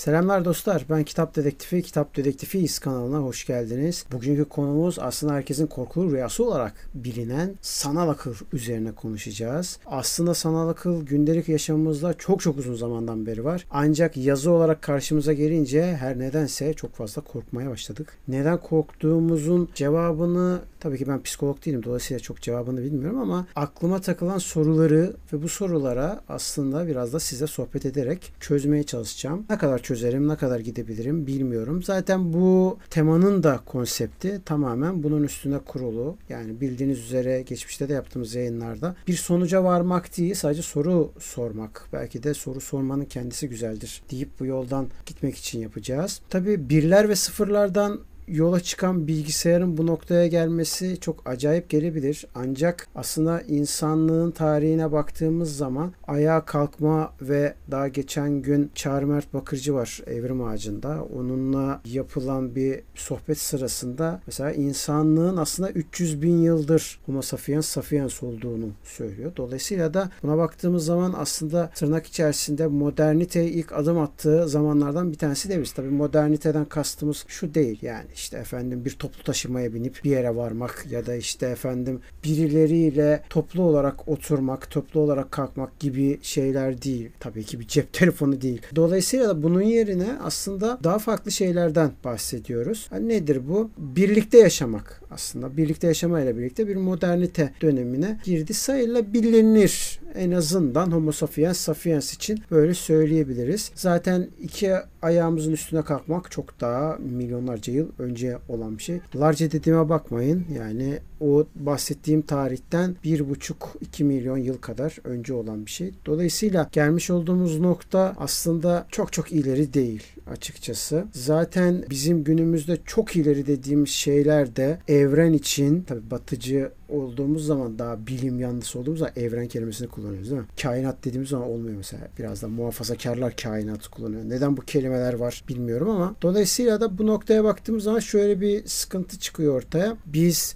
Selamlar dostlar. Ben Kitap Dedektifi, Kitap Dedektifiyiz kanalına hoş geldiniz. Bugünkü konumuz aslında herkesin korkulu rüyası olarak bilinen sanal akıl üzerine konuşacağız. Aslında sanal akıl gündelik yaşamımızda çok çok uzun zamandan beri var. Ancak yazı olarak karşımıza gelince her nedense çok fazla korkmaya başladık. Neden korktuğumuzun cevabını tabii ki ben psikolog değilim dolayısıyla çok cevabını bilmiyorum ama aklıma takılan soruları ve bu sorulara aslında biraz da size sohbet ederek çözmeye çalışacağım. Ne kadar çözerim, ne kadar gidebilirim bilmiyorum. Zaten bu temanın da konsepti tamamen bunun üstüne kurulu. Yani bildiğiniz üzere geçmişte de yaptığımız yayınlarda bir sonuca varmak değil sadece soru sormak. Belki de soru sormanın kendisi güzeldir deyip bu yoldan gitmek için yapacağız. Tabii birler ve sıfırlardan yola çıkan bilgisayarın bu noktaya gelmesi çok acayip gelebilir. Ancak aslında insanlığın tarihine baktığımız zaman ayağa kalkma ve daha geçen gün Çağrı Mert Bakırcı var Evrim Ağacı'nda. Onunla yapılan bir sohbet sırasında mesela insanlığın aslında 300 bin yıldır Homo sapiens sapiens olduğunu söylüyor. Dolayısıyla da buna baktığımız zaman aslında tırnak içerisinde modernite ilk adım attığı zamanlardan bir tanesi diyebiliriz. Tabii moderniteden kastımız şu değil yani işte efendim bir toplu taşımaya binip bir yere varmak ya da işte efendim birileriyle toplu olarak oturmak, toplu olarak kalkmak gibi şeyler değil. Tabii ki bir cep telefonu değil. Dolayısıyla da bunun yerine aslında daha farklı şeylerden bahsediyoruz. Yani nedir bu? Birlikte yaşamak aslında. Birlikte yaşamayla birlikte bir modernite dönemine girdi sayılabilir. En azından Homo sapiens sapiens için böyle söyleyebiliriz. Zaten iki ayağımızın üstüne kalkmak çok daha milyonlarca yıl önce olan bir şey. Large dediğime bakmayın. Yani o bahsettiğim tarihten bir buçuk iki milyon yıl kadar önce olan bir şey. Dolayısıyla gelmiş olduğumuz nokta aslında çok çok ileri değil açıkçası. Zaten bizim günümüzde çok ileri dediğimiz şeyler de evren için tabi batıcı olduğumuz zaman daha bilim yanlısı olduğumuz zaman evren kelimesini kullanıyoruz değil mi? Kainat dediğimiz zaman olmuyor mesela. Biraz da muhafazakarlar kainatı kullanıyor. Neden bu kelimeler var bilmiyorum ama dolayısıyla da bu noktaya baktığımız zaman şöyle bir sıkıntı çıkıyor ortaya. Biz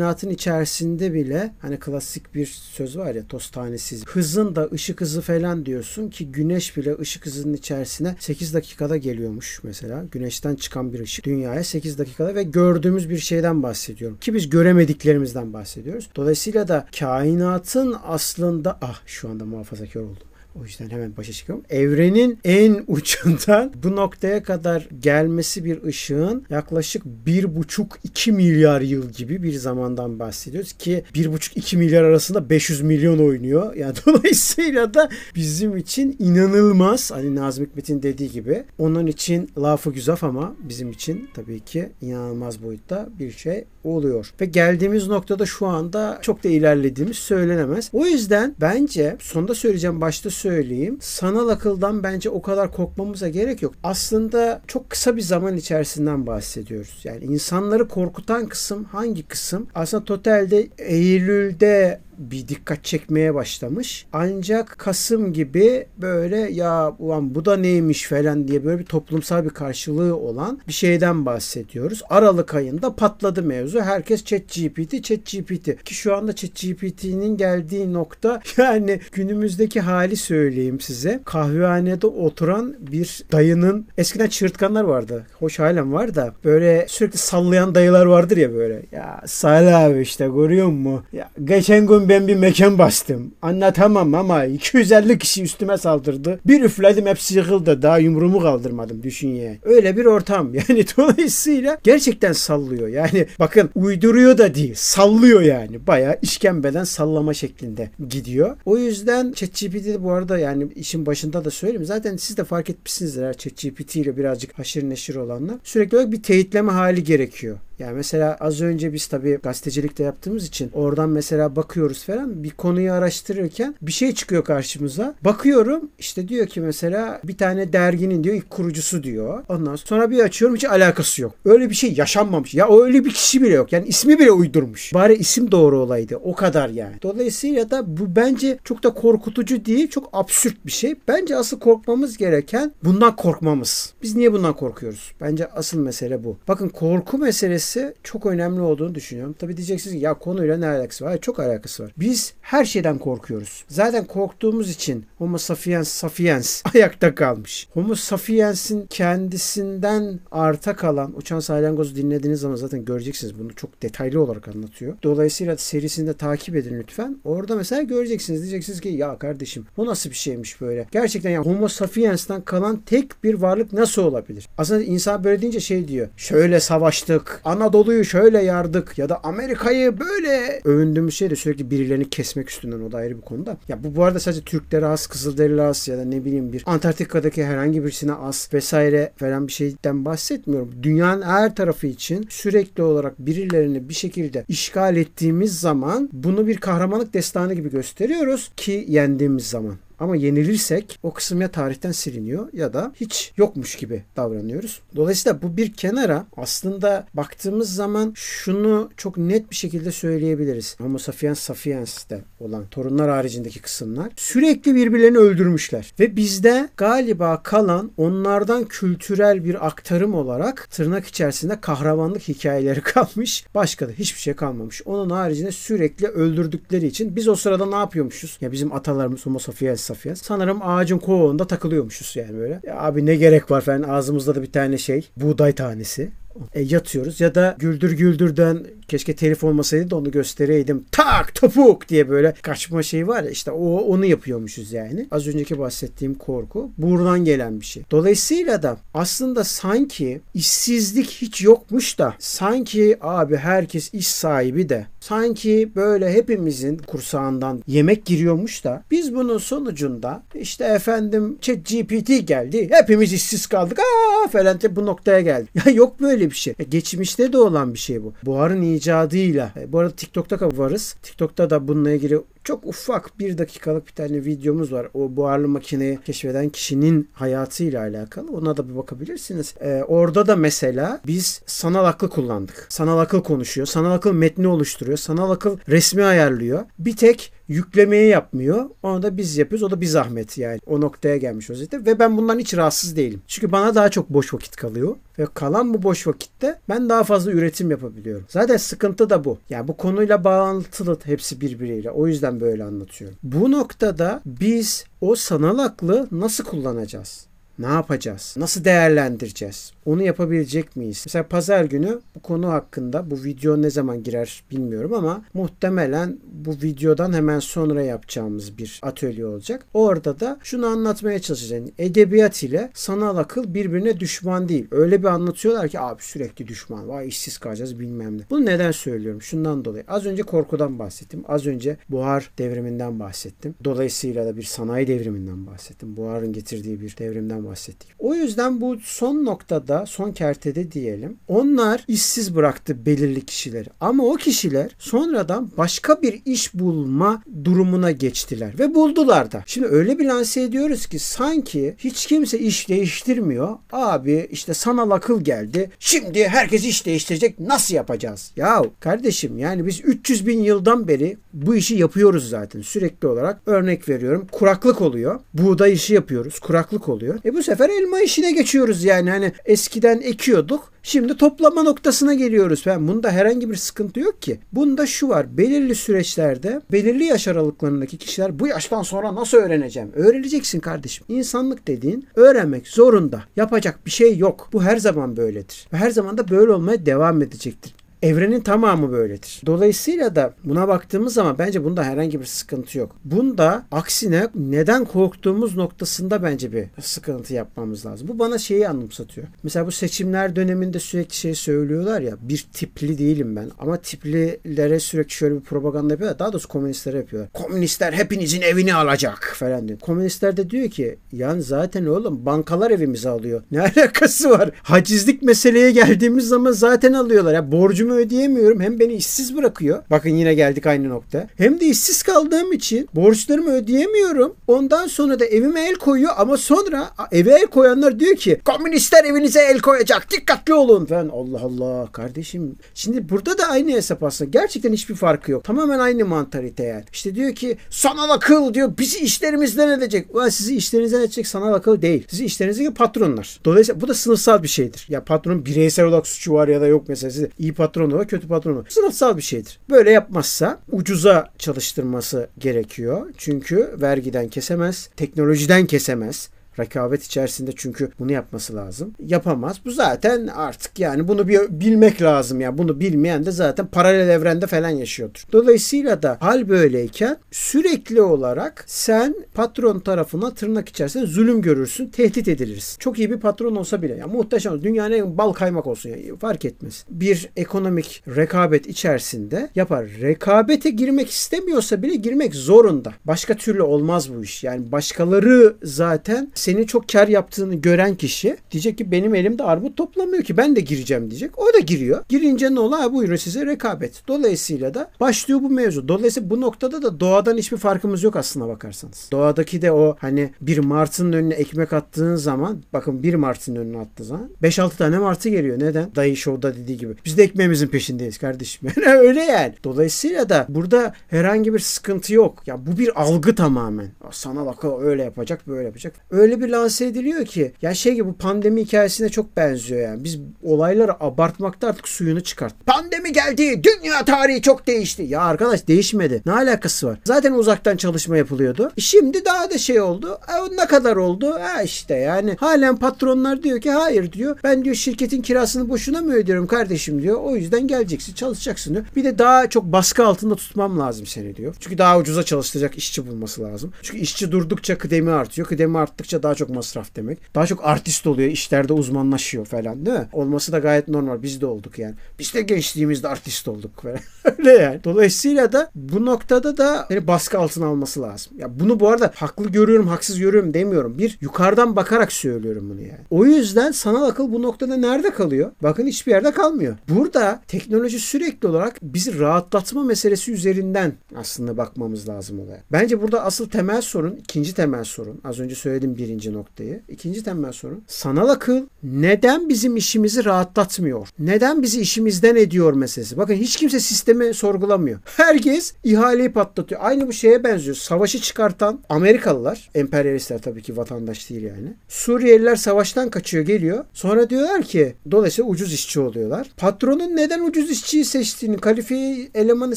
kainatın içerisinde bile hani klasik bir söz var ya toz tanesi hızın da ışık hızı falan diyorsun ki güneş bile ışık hızının içerisine 8 dakikada geliyormuş mesela. Güneşten çıkan bir ışık dünyaya 8 dakikada ve gördüğümüz bir şeyden bahsediyorum. Ki biz göremediklerimizden bahsediyoruz. Dolayısıyla da kainatın aslında ah şu anda muhafazakar oldum. O yüzden hemen başa çıkıyorum. Evrenin en ucundan bu noktaya kadar gelmesi bir ışığın yaklaşık 1,5-2 milyar yıl gibi bir zamandan bahsediyoruz ki 1,5-2 milyar arasında 500 milyon oynuyor. Yani dolayısıyla da bizim için inanılmaz hani Nazım Hikmet'in dediği gibi onun için lafı güzaf ama bizim için tabii ki inanılmaz boyutta bir şey oluyor. Ve geldiğimiz noktada şu anda çok da ilerlediğimiz söylenemez. O yüzden bence sonunda söyleyeceğim başta söyleyeyim. Sanal akıldan bence o kadar korkmamıza gerek yok. Aslında çok kısa bir zaman içerisinden bahsediyoruz. Yani insanları korkutan kısım hangi kısım? Aslında totalde Eylül'de bir dikkat çekmeye başlamış. Ancak Kasım gibi böyle ya ulan bu da neymiş falan diye böyle bir toplumsal bir karşılığı olan bir şeyden bahsediyoruz. Aralık ayında patladı mevzu. Herkes ChatGPT, ChatGPT. Ki şu anda ChatGPT'nin geldiği nokta yani günümüzdeki hali söyleyeyim size. Kahvehanede oturan bir dayının eskiden çığırtkanlar vardı. Hoş halen var da böyle sürekli sallayan dayılar vardır ya böyle. Ya Salih abi işte görüyor musun? Ya geçen gün ben bir mekan bastım. Anlatamam ama 250 kişi üstüme saldırdı. Bir üfledim hepsi yıkıldı. Daha yumruğumu kaldırmadım düşün ya. Öyle bir ortam. Yani dolayısıyla gerçekten sallıyor. Yani bakın uyduruyor da değil. Sallıyor yani. Bayağı işkembeden sallama şeklinde gidiyor. O yüzden ChatGPT bu arada yani işin başında da söyleyeyim. Zaten siz de fark etmişsinizdir. ChatGPT ile birazcık haşır neşir olanlar. Sürekli olarak bir teyitleme hali gerekiyor. Yani mesela az önce biz tabii gazetecilikte yaptığımız için oradan mesela bakıyoruz falan bir konuyu araştırırken bir şey çıkıyor karşımıza. Bakıyorum işte diyor ki mesela bir tane derginin diyor ilk kurucusu diyor. Ondan sonra bir açıyorum hiç alakası yok. Öyle bir şey yaşanmamış. Ya öyle bir kişi bile yok. Yani ismi bile uydurmuş. Bari isim doğru olaydı. O kadar yani. Dolayısıyla da bu bence çok da korkutucu değil. Çok absürt bir şey. Bence asıl korkmamız gereken bundan korkmamız. Biz niye bundan korkuyoruz? Bence asıl mesele bu. Bakın korku meselesi edilmesi çok önemli olduğunu düşünüyorum. Tabii diyeceksiniz ki ya konuyla ne alakası var? Çok alakası var. Biz her şeyden korkuyoruz. Zaten korktuğumuz için Homo sapiens sapiens ayakta kalmış. Homo sapiens'in kendisinden arta kalan uçan salyangozu dinlediğiniz zaman zaten göreceksiniz bunu çok detaylı olarak anlatıyor. Dolayısıyla serisini de takip edin lütfen. Orada mesela göreceksiniz. Diyeceksiniz ki ya kardeşim bu nasıl bir şeymiş böyle. Gerçekten ya Homo sapiens'ten kalan tek bir varlık nasıl olabilir? Aslında insan böyle deyince şey diyor. Şöyle savaştık. Anadolu'yu şöyle yardık. Ya da Amerika'yı böyle övündüğümüz şey de sürekli birilerini kesmek üstünden. O da ayrı bir konuda. Ya bu bu arada sadece Türklere az, Kızılderili az ya da ne bileyim bir Antarktika'daki herhangi birisine az vesaire falan bir şeyden bahsetmiyorum. Dünyanın her tarafı için sürekli olarak birilerini bir şekilde işgal ettiğimiz zaman bunu bir kahramanlık destanı gibi gösteriyoruz ki yendiğimiz zaman. Ama yenilirsek o kısım ya tarihten siliniyor ya da hiç yokmuş gibi davranıyoruz. Dolayısıyla bu bir kenara aslında baktığımız zaman şunu çok net bir şekilde söyleyebiliriz. Homo sapiens sapiens'te olan torunlar haricindeki kısımlar sürekli birbirlerini öldürmüşler. Ve bizde galiba kalan onlardan kültürel bir aktarım olarak tırnak içerisinde kahramanlık hikayeleri kalmış. Başka da hiçbir şey kalmamış. Onun haricinde sürekli öldürdükleri için biz o sırada ne yapıyormuşuz? Ya bizim atalarımız Homo sapiens Safiye. Sanırım ağacın kovuğunda takılıyormuşuz yani böyle. Ya abi ne gerek var falan ağzımızda da bir tane şey buğday tanesi. E, yatıyoruz ya da güldür güldürden keşke telif olmasaydı da onu göstereydim. Tak topuk diye böyle kaçma şeyi var ya işte o onu yapıyormuşuz yani. Az önceki bahsettiğim korku buradan gelen bir şey. Dolayısıyla da aslında sanki işsizlik hiç yokmuş da sanki abi herkes iş sahibi de sanki böyle hepimizin kursağından yemek giriyormuş da biz bunun sonucunda işte efendim chat GPT geldi hepimiz işsiz kaldık aa falan bu noktaya geldi. Ya yok böyle bir şey. Ya geçmişte de olan bir şey bu. Buharın icadıyla. E, bu arada TikTok'ta varız. TikTok'ta da bununla ilgili çok ufak bir dakikalık bir tane videomuz var. O buharlı makineyi keşfeden kişinin hayatıyla alakalı. Ona da bir bakabilirsiniz. Ee, orada da mesela biz sanal akıl kullandık. Sanal akıl konuşuyor. Sanal akıl metni oluşturuyor. Sanal akıl resmi ayarlıyor. Bir tek yüklemeyi yapmıyor. Onu da biz yapıyoruz. O da bir zahmet yani. O noktaya gelmiş vaziyette. Ve ben bundan hiç rahatsız değilim. Çünkü bana daha çok boş vakit kalıyor. Ve kalan bu boş vakitte ben daha fazla üretim yapabiliyorum. Zaten sıkıntı da bu. Yani bu konuyla bağlantılı hepsi birbiriyle. O yüzden böyle anlatıyorum. Bu noktada biz o sanal aklı nasıl kullanacağız? Ne yapacağız? Nasıl değerlendireceğiz? Onu yapabilecek miyiz? Mesela pazar günü bu konu hakkında bu video ne zaman girer bilmiyorum ama muhtemelen bu videodan hemen sonra yapacağımız bir atölye olacak. Orada da şunu anlatmaya çalışacağım. Edebiyat ile sanal akıl birbirine düşman değil. Öyle bir anlatıyorlar ki abi sürekli düşman. Vay işsiz kalacağız bilmem ne. Bunu neden söylüyorum? Şundan dolayı. Az önce korkudan bahsettim. Az önce buhar devriminden bahsettim. Dolayısıyla da bir sanayi devriminden bahsettim. Buharın getirdiği bir devrimden bahsettik. O yüzden bu son noktada, son kertede diyelim. Onlar işsiz bıraktı belirli kişileri. Ama o kişiler sonradan başka bir iş bulma durumuna geçtiler ve buldular da. Şimdi öyle bir lanse ediyoruz ki sanki hiç kimse iş değiştirmiyor. Abi işte sanal akıl geldi. Şimdi herkes iş değiştirecek. Nasıl yapacağız? Ya kardeşim yani biz 300 bin yıldan beri bu işi yapıyoruz zaten sürekli olarak. Örnek veriyorum. Kuraklık oluyor. Buğday işi yapıyoruz. Kuraklık oluyor. E bu sefer elma işine geçiyoruz yani. Hani eskiden ekiyorduk. Şimdi toplama noktasına geliyoruz. Ben bunda herhangi bir sıkıntı yok ki. Bunda şu var. Belirli süreçlerde belirli yaş aralıklarındaki kişiler bu yaştan sonra nasıl öğreneceğim? Öğreneceksin kardeşim. İnsanlık dediğin öğrenmek zorunda. Yapacak bir şey yok. Bu her zaman böyledir. Ve her zaman da böyle olmaya devam edecektir. Evrenin tamamı böyledir. Dolayısıyla da buna baktığımız zaman bence bunda herhangi bir sıkıntı yok. Bunda aksine neden korktuğumuz noktasında bence bir sıkıntı yapmamız lazım. Bu bana şeyi anımsatıyor. Mesela bu seçimler döneminde sürekli şey söylüyorlar ya bir tipli değilim ben ama tiplilere sürekli şöyle bir propaganda yapıyorlar. Daha doğrusu komünistlere yapıyorlar. Komünistler hepinizin evini alacak falan diyor. Komünistler de diyor ki yani zaten oğlum bankalar evimizi alıyor. Ne alakası var? Hacizlik meseleye geldiğimiz zaman zaten alıyorlar. Ya borcumu ödeyemiyorum. Hem beni işsiz bırakıyor. Bakın yine geldik aynı nokta. Hem de işsiz kaldığım için borçlarımı ödeyemiyorum. Ondan sonra da evime el koyuyor ama sonra eve el koyanlar diyor ki komünistler evinize el koyacak. Dikkatli olun. Ben Allah Allah kardeşim. Şimdi burada da aynı hesap aslında. Gerçekten hiçbir farkı yok. Tamamen aynı mantalite yani. İşte diyor ki sanal akıl diyor bizi işlerimizden edecek. Ulan sizi işlerinizden edecek sanal akıl değil. Sizi işlerinizdeki patronlar. Dolayısıyla bu da sınıfsal bir şeydir. Ya patronun bireysel olarak suçu var ya da yok mesela. Size iyi patron var, kötü patron var. Sınıfsal bir şeydir. Böyle yapmazsa ucuza çalıştırması gerekiyor. Çünkü vergiden kesemez, teknolojiden kesemez. Rekabet içerisinde çünkü bunu yapması lazım. Yapamaz. Bu zaten artık yani bunu bir bilmek lazım ya. Bunu bilmeyen de zaten paralel evrende falan yaşıyordur. Dolayısıyla da hal böyleyken sürekli olarak sen patron tarafına tırnak içerisinde zulüm görürsün, tehdit edilirsin. Çok iyi bir patron olsa bile ya muhteşem dünyanın en bal kaymak olsun ya fark etmez. Bir ekonomik rekabet içerisinde yapar. Rekabete girmek istemiyorsa bile girmek zorunda. Başka türlü olmaz bu iş. Yani başkaları zaten senin çok kar yaptığını gören kişi diyecek ki benim elimde armut toplamıyor ki ben de gireceğim diyecek. O da giriyor. Girince ne oluyor? Buyurun size rekabet. Dolayısıyla da başlıyor bu mevzu. Dolayısıyla bu noktada da doğadan hiçbir farkımız yok aslına bakarsanız. Doğadaki de o hani bir martının önüne ekmek attığın zaman bakın bir martının önüne attığı zaman 5-6 tane martı geliyor. Neden? Dayı Show'da dediği gibi. Biz de ekmeğimizin peşindeyiz kardeşim. Öyle yani. Dolayısıyla da burada herhangi bir sıkıntı yok. Ya bu bir algı tamamen. Sanal akıl öyle yapacak böyle yapacak. Öyle bir lanse ediliyor ki ya şey gibi bu pandemi hikayesine çok benziyor yani. Biz olayları abartmakta artık suyunu çıkart. Pandemi geldi. Dünya tarihi çok değişti. Ya arkadaş değişmedi. Ne alakası var? Zaten uzaktan çalışma yapılıyordu. E şimdi daha da şey oldu. E, ne kadar oldu? Ha işte yani halen patronlar diyor ki hayır diyor. Ben diyor şirketin kirasını boşuna mı ödüyorum kardeşim diyor. O yüzden geleceksin çalışacaksın diyor. Bir de daha çok baskı altında tutmam lazım seni diyor. Çünkü daha ucuza çalıştıracak işçi bulması lazım. Çünkü işçi durdukça kıdemi artıyor. Kıdemi arttıkça daha çok masraf demek. Daha çok artist oluyor. işlerde uzmanlaşıyor falan değil mi? Olması da gayet normal. Biz de olduk yani. Biz de gençliğimizde artist olduk falan. Öyle yani. Dolayısıyla da bu noktada da seni baskı altına alması lazım. Ya bunu bu arada haklı görüyorum, haksız görüyorum demiyorum. Bir yukarıdan bakarak söylüyorum bunu yani. O yüzden sanal akıl bu noktada nerede kalıyor? Bakın hiçbir yerde kalmıyor. Burada teknoloji sürekli olarak bizi rahatlatma meselesi üzerinden aslında bakmamız lazım olaya. Bence burada asıl temel sorun, ikinci temel sorun. Az önce söyledim birinci noktayı. İkinci temel sorun. Sanal akıl neden bizim işimizi rahatlatmıyor? Neden bizi işimizden ediyor meselesi? Bakın hiç kimse sistemi sorgulamıyor. Herkes ihaleyi patlatıyor. Aynı bu şeye benziyor. Savaşı çıkartan Amerikalılar, emperyalistler tabii ki vatandaş değil yani. Suriyeliler savaştan kaçıyor geliyor. Sonra diyorlar ki dolayısıyla ucuz işçi oluyorlar. Patronun neden ucuz işçiyi seçtiğini, kalifiye elemanı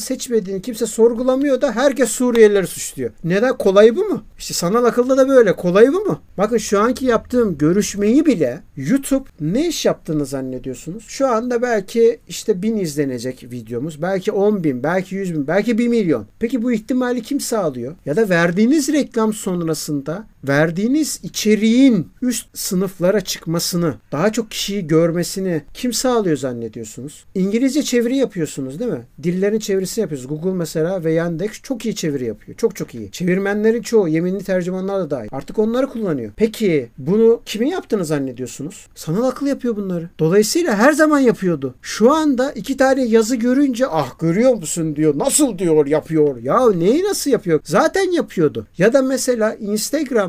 seçmediğini kimse sorgulamıyor da herkes Suriyelileri suçluyor. Neden? Kolayı bu mu? İşte sanal akılda da böyle. Kolayı bu mu? Bakın şu anki yaptığım görüşmeyi bile YouTube ne iş yaptığını zannediyorsunuz? Şu anda belki işte bin izlenecek videomuz. Belki 10 bin, belki 100 bin, belki 1 milyon. Peki bu ihtimali kim sağlıyor? Ya da verdiğiniz reklam sonrasında verdiğiniz içeriğin üst sınıflara çıkmasını, daha çok kişiyi görmesini kim sağlıyor zannediyorsunuz? İngilizce çeviri yapıyorsunuz değil mi? Dillerin çevirisini yapıyorsunuz. Google mesela ve Yandex çok iyi çeviri yapıyor. Çok çok iyi. Çevirmenlerin çoğu, yeminli tercümanlar da dahil. Artık onları kullanıyor. Peki bunu kimin yaptığını zannediyorsunuz? Sanal akıl yapıyor bunları. Dolayısıyla her zaman yapıyordu. Şu anda iki tane yazı görünce ah görüyor musun diyor. Nasıl diyor yapıyor. Ya neyi nasıl yapıyor? Zaten yapıyordu. Ya da mesela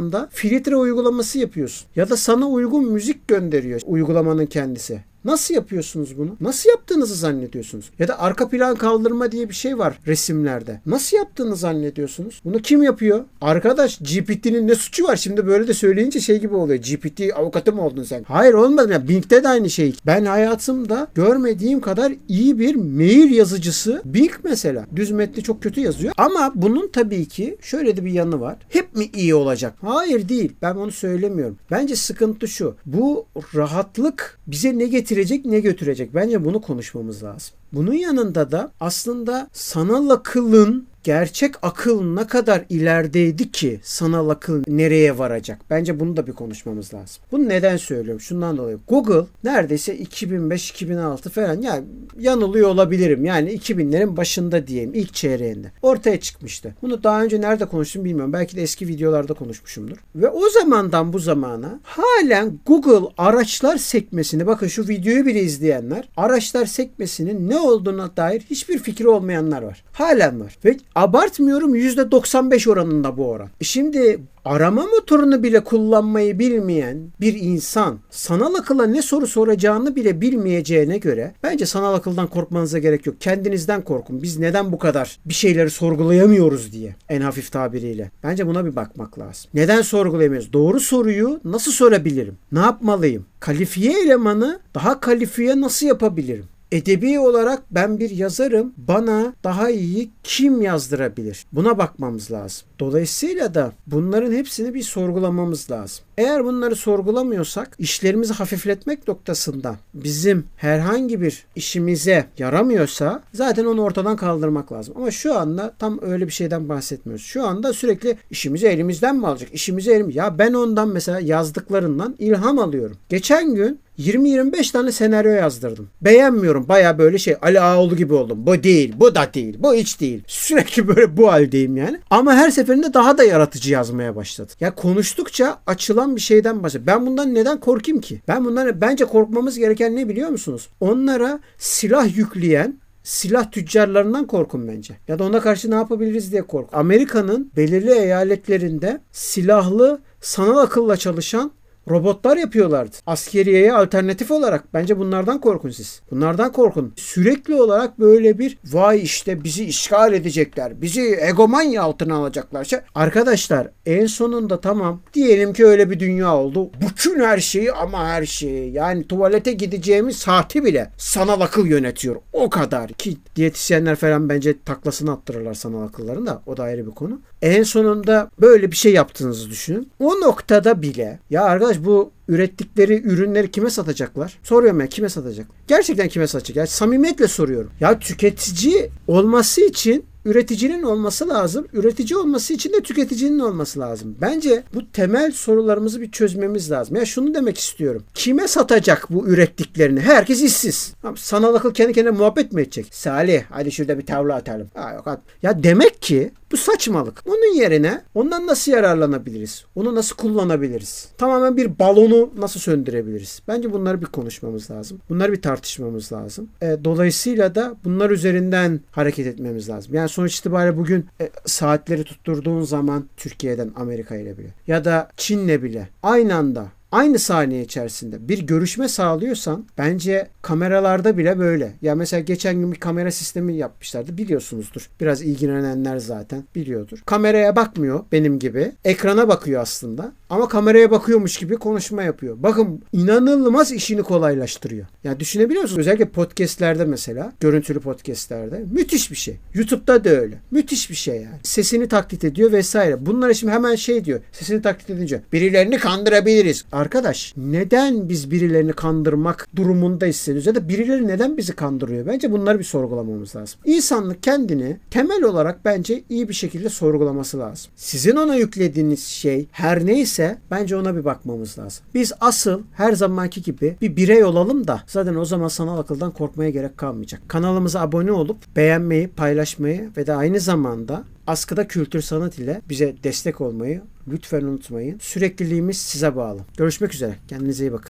Instagram'da filtre uygulaması yapıyorsun. Ya da sana uygun müzik gönderiyor uygulamanın kendisi. Nasıl yapıyorsunuz bunu? Nasıl yaptığınızı zannediyorsunuz? Ya da arka plan kaldırma diye bir şey var resimlerde. Nasıl yaptığını zannediyorsunuz? Bunu kim yapıyor? Arkadaş GPT'nin ne suçu var? Şimdi böyle de söyleyince şey gibi oluyor. GPT avukatı mı oldun sen? Hayır olmadı. Ya Bing'de de aynı şey. Ben hayatımda görmediğim kadar iyi bir mail yazıcısı Bing mesela. Düz metni çok kötü yazıyor. Ama bunun tabii ki şöyle de bir yanı var. Hep mi iyi olacak? Hayır değil. Ben onu söylemiyorum. Bence sıkıntı şu. Bu rahatlık bize ne getirecek ne götürecek? Bence bunu konuşmamız lazım. Bunun yanında da aslında sanal akılın gerçek akıl ne kadar ilerideydi ki sanal akıl nereye varacak? Bence bunu da bir konuşmamız lazım. Bunu neden söylüyorum? Şundan dolayı. Google neredeyse 2005-2006 falan yani yanılıyor olabilirim. Yani 2000'lerin başında diyeyim ilk çeyreğinde. Ortaya çıkmıştı. Bunu daha önce nerede konuştum bilmiyorum. Belki de eski videolarda konuşmuşumdur. Ve o zamandan bu zamana halen Google araçlar sekmesini bakın şu videoyu bile izleyenler araçlar sekmesinin ne olduğuna dair hiçbir fikri olmayanlar var. Halen var. Ve abartmıyorum %95 oranında bu oran. Şimdi arama motorunu bile kullanmayı bilmeyen bir insan sanal akılla ne soru soracağını bile bilmeyeceğine göre bence sanal akıldan korkmanıza gerek yok. Kendinizden korkun. Biz neden bu kadar bir şeyleri sorgulayamıyoruz diye en hafif tabiriyle. Bence buna bir bakmak lazım. Neden sorgulayamıyoruz? Doğru soruyu nasıl sorabilirim? Ne yapmalıyım? Kalifiye elemanı daha kalifiye nasıl yapabilirim? Edebi olarak ben bir yazarım. Bana daha iyi kim yazdırabilir? Buna bakmamız lazım. Dolayısıyla da bunların hepsini bir sorgulamamız lazım. Eğer bunları sorgulamıyorsak işlerimizi hafifletmek noktasında bizim herhangi bir işimize yaramıyorsa zaten onu ortadan kaldırmak lazım. Ama şu anda tam öyle bir şeyden bahsetmiyoruz. Şu anda sürekli işimizi elimizden mi alacak? İşimizi elim ya ben ondan mesela yazdıklarından ilham alıyorum. Geçen gün 20-25 tane senaryo yazdırdım. Beğenmiyorum. Baya böyle şey Ali Ağoğlu gibi oldum. Bu değil, bu da değil, bu hiç değil. Sürekli böyle bu haldeyim yani. Ama her seferinde daha da yaratıcı yazmaya başladım. Ya konuştukça açılan bir şeyden bahsediyor. Ben bundan neden korkayım ki? Ben bundan bence korkmamız gereken ne biliyor musunuz? Onlara silah yükleyen silah tüccarlarından korkun bence. Ya da ona karşı ne yapabiliriz diye kork. Amerika'nın belirli eyaletlerinde silahlı sanal akılla çalışan robotlar yapıyorlardı. Askeriyeye alternatif olarak bence bunlardan korkun siz. Bunlardan korkun. Sürekli olarak böyle bir vay işte bizi işgal edecekler. Bizi egomanya altına alacaklar. Arkadaşlar en sonunda tamam diyelim ki öyle bir dünya oldu. Bütün her şeyi ama her şeyi yani tuvalete gideceğimiz saati bile sanal akıl yönetiyor. O kadar ki diyetisyenler falan bence taklasını attırırlar sanal akılların da o da ayrı bir konu. En sonunda böyle bir şey yaptığınızı düşünün. O noktada bile ya arkadaş bu ürettikleri ürünleri kime satacaklar? Soruyorum ya kime satacak? Gerçekten kime satacak? Yani samimiyetle soruyorum. Ya tüketici olması için üreticinin olması lazım. Üretici olması için de tüketicinin olması lazım. Bence bu temel sorularımızı bir çözmemiz lazım. Ya şunu demek istiyorum. Kime satacak bu ürettiklerini? Herkes işsiz. Sanal akıl kendi kendine muhabbet mi edecek? Salih hadi şurada bir tavla atalım. Ha, yok at. Ya demek ki bu saçmalık. Onun yerine ondan nasıl yararlanabiliriz? Onu nasıl kullanabiliriz? Tamamen bir balonu nasıl söndürebiliriz? Bence bunları bir konuşmamız lazım. Bunları bir tartışmamız lazım. E, dolayısıyla da bunlar üzerinden hareket etmemiz lazım. Yani sonuç itibariyle bugün e, saatleri tutturduğun zaman Türkiye'den Amerika ile bile ya da Çin'le bile aynı anda aynı saniye içerisinde bir görüşme sağlıyorsan bence kameralarda bile böyle. Ya mesela geçen gün bir kamera sistemi yapmışlardı biliyorsunuzdur. Biraz ilgilenenler zaten biliyordur. Kameraya bakmıyor benim gibi. Ekrana bakıyor aslında. Ama kameraya bakıyormuş gibi konuşma yapıyor. Bakın inanılmaz işini kolaylaştırıyor. Yani düşünebiliyor musunuz? Özellikle podcastlerde mesela, görüntülü podcastlerde müthiş bir şey. YouTube'da da öyle. Müthiş bir şey yani. Sesini taklit ediyor vesaire. Bunlar şimdi hemen şey diyor. Sesini taklit edince birilerini kandırabiliriz. Arkadaş neden biz birilerini kandırmak durumunda hissediyoruz ya da birileri neden bizi kandırıyor? Bence bunları bir sorgulamamız lazım. İnsanlık kendini temel olarak bence iyi bir şekilde sorgulaması lazım. Sizin ona yüklediğiniz şey her neyse bence ona bir bakmamız lazım. Biz asıl her zamanki gibi bir birey olalım da zaten o zaman sanal akıldan korkmaya gerek kalmayacak. Kanalımıza abone olup beğenmeyi, paylaşmayı ve de aynı zamanda Askıda Kültür Sanat ile bize destek olmayı lütfen unutmayın. Sürekliliğimiz size bağlı. Görüşmek üzere. Kendinize iyi bakın.